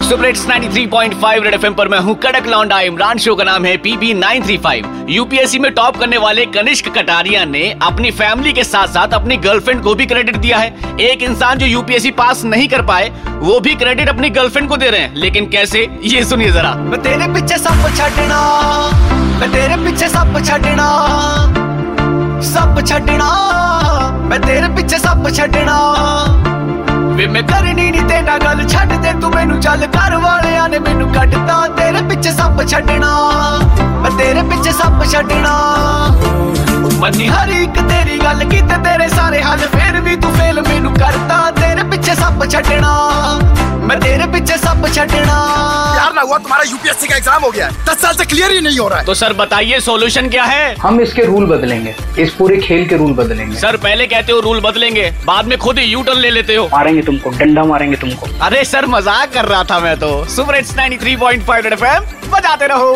सुपलेट्स 93.5 red FM पर मैं हूँ कड़क लौंडा इमरान। शो का नाम है पीबी 935 यूपीएससी में टॉप करने वाले कनिष्क कटारिया ने अपनी फैमिली के साथ साथ अपनी गर्लफ्रेंड को भी क्रेडिट दिया है। एक इंसान जो यूपीएससी पास नहीं कर पाए, वो भी क्रेडिट अपनी गर्लफ्रेंड को दे रहे हैं। लेकिन कैसे? ये सुनिए जरा। मैं तेरे पीछे सब छड़ना मैं तेरे पीछे सब छड़ना सब छड़ना मैं तेरे पीछे सब छड़ना वे मैं करनी नहीं तेरा गल छड़ ਨਾਲ ਘਰ ਵਾਲਿਆਂ ਨੇ ਮੈਨੂੰ ਕੱਢਤਾ। ਤੇਰੇ ਪਿੱਛੇ ਸੱਪ ਛੱਡਣਾ। ਮੈਂ ਤੇਰੇ ਪਿੱਛੇ ਸੱਪ ਛੱਡਣਾ। ਮੰਨੀ ਹਰ ਇੱਕ ਤੇਰੀ ਗੱਲ ਕੀਤੇ ਤੇਰੇ ਸਾਰੇ ਹੱਲ। ਫੇਰ ਵੀ ਤੂੰ ਫੇਲ ਮੈਨੂੰ ਕਰਤਾ। ਤੇਰੇ ਪਿੱਛੇ ਸੱਪ ਛੱਡਣਾ। ਮੈਂ ਤੇਰੇ ਪਿੱਛੇ ਸੱਪ ਛੱਡਣਾ। ना हुआ तुम्हारा यूपीएससी का एग्ज़ाम हो गया है। दस साल से क्लियर ही नहीं हो रहा है। तो सर बताइए सोल्यूशन क्या है? हम इसके रूल बदलेंगे। इस पूरे खेल के रूल बदलेंगे। सर पहले कहते हो रूल बदलेंगे बाद में खुद ही यू टर्न ले लेते हो। मारेंगे तुमको डंडा मारेंगे तुमको। अरे सर मज़ाक कर रहा था मैं तो। सुपर हिट्स 93.5 रेड एफएम बजाते रहो।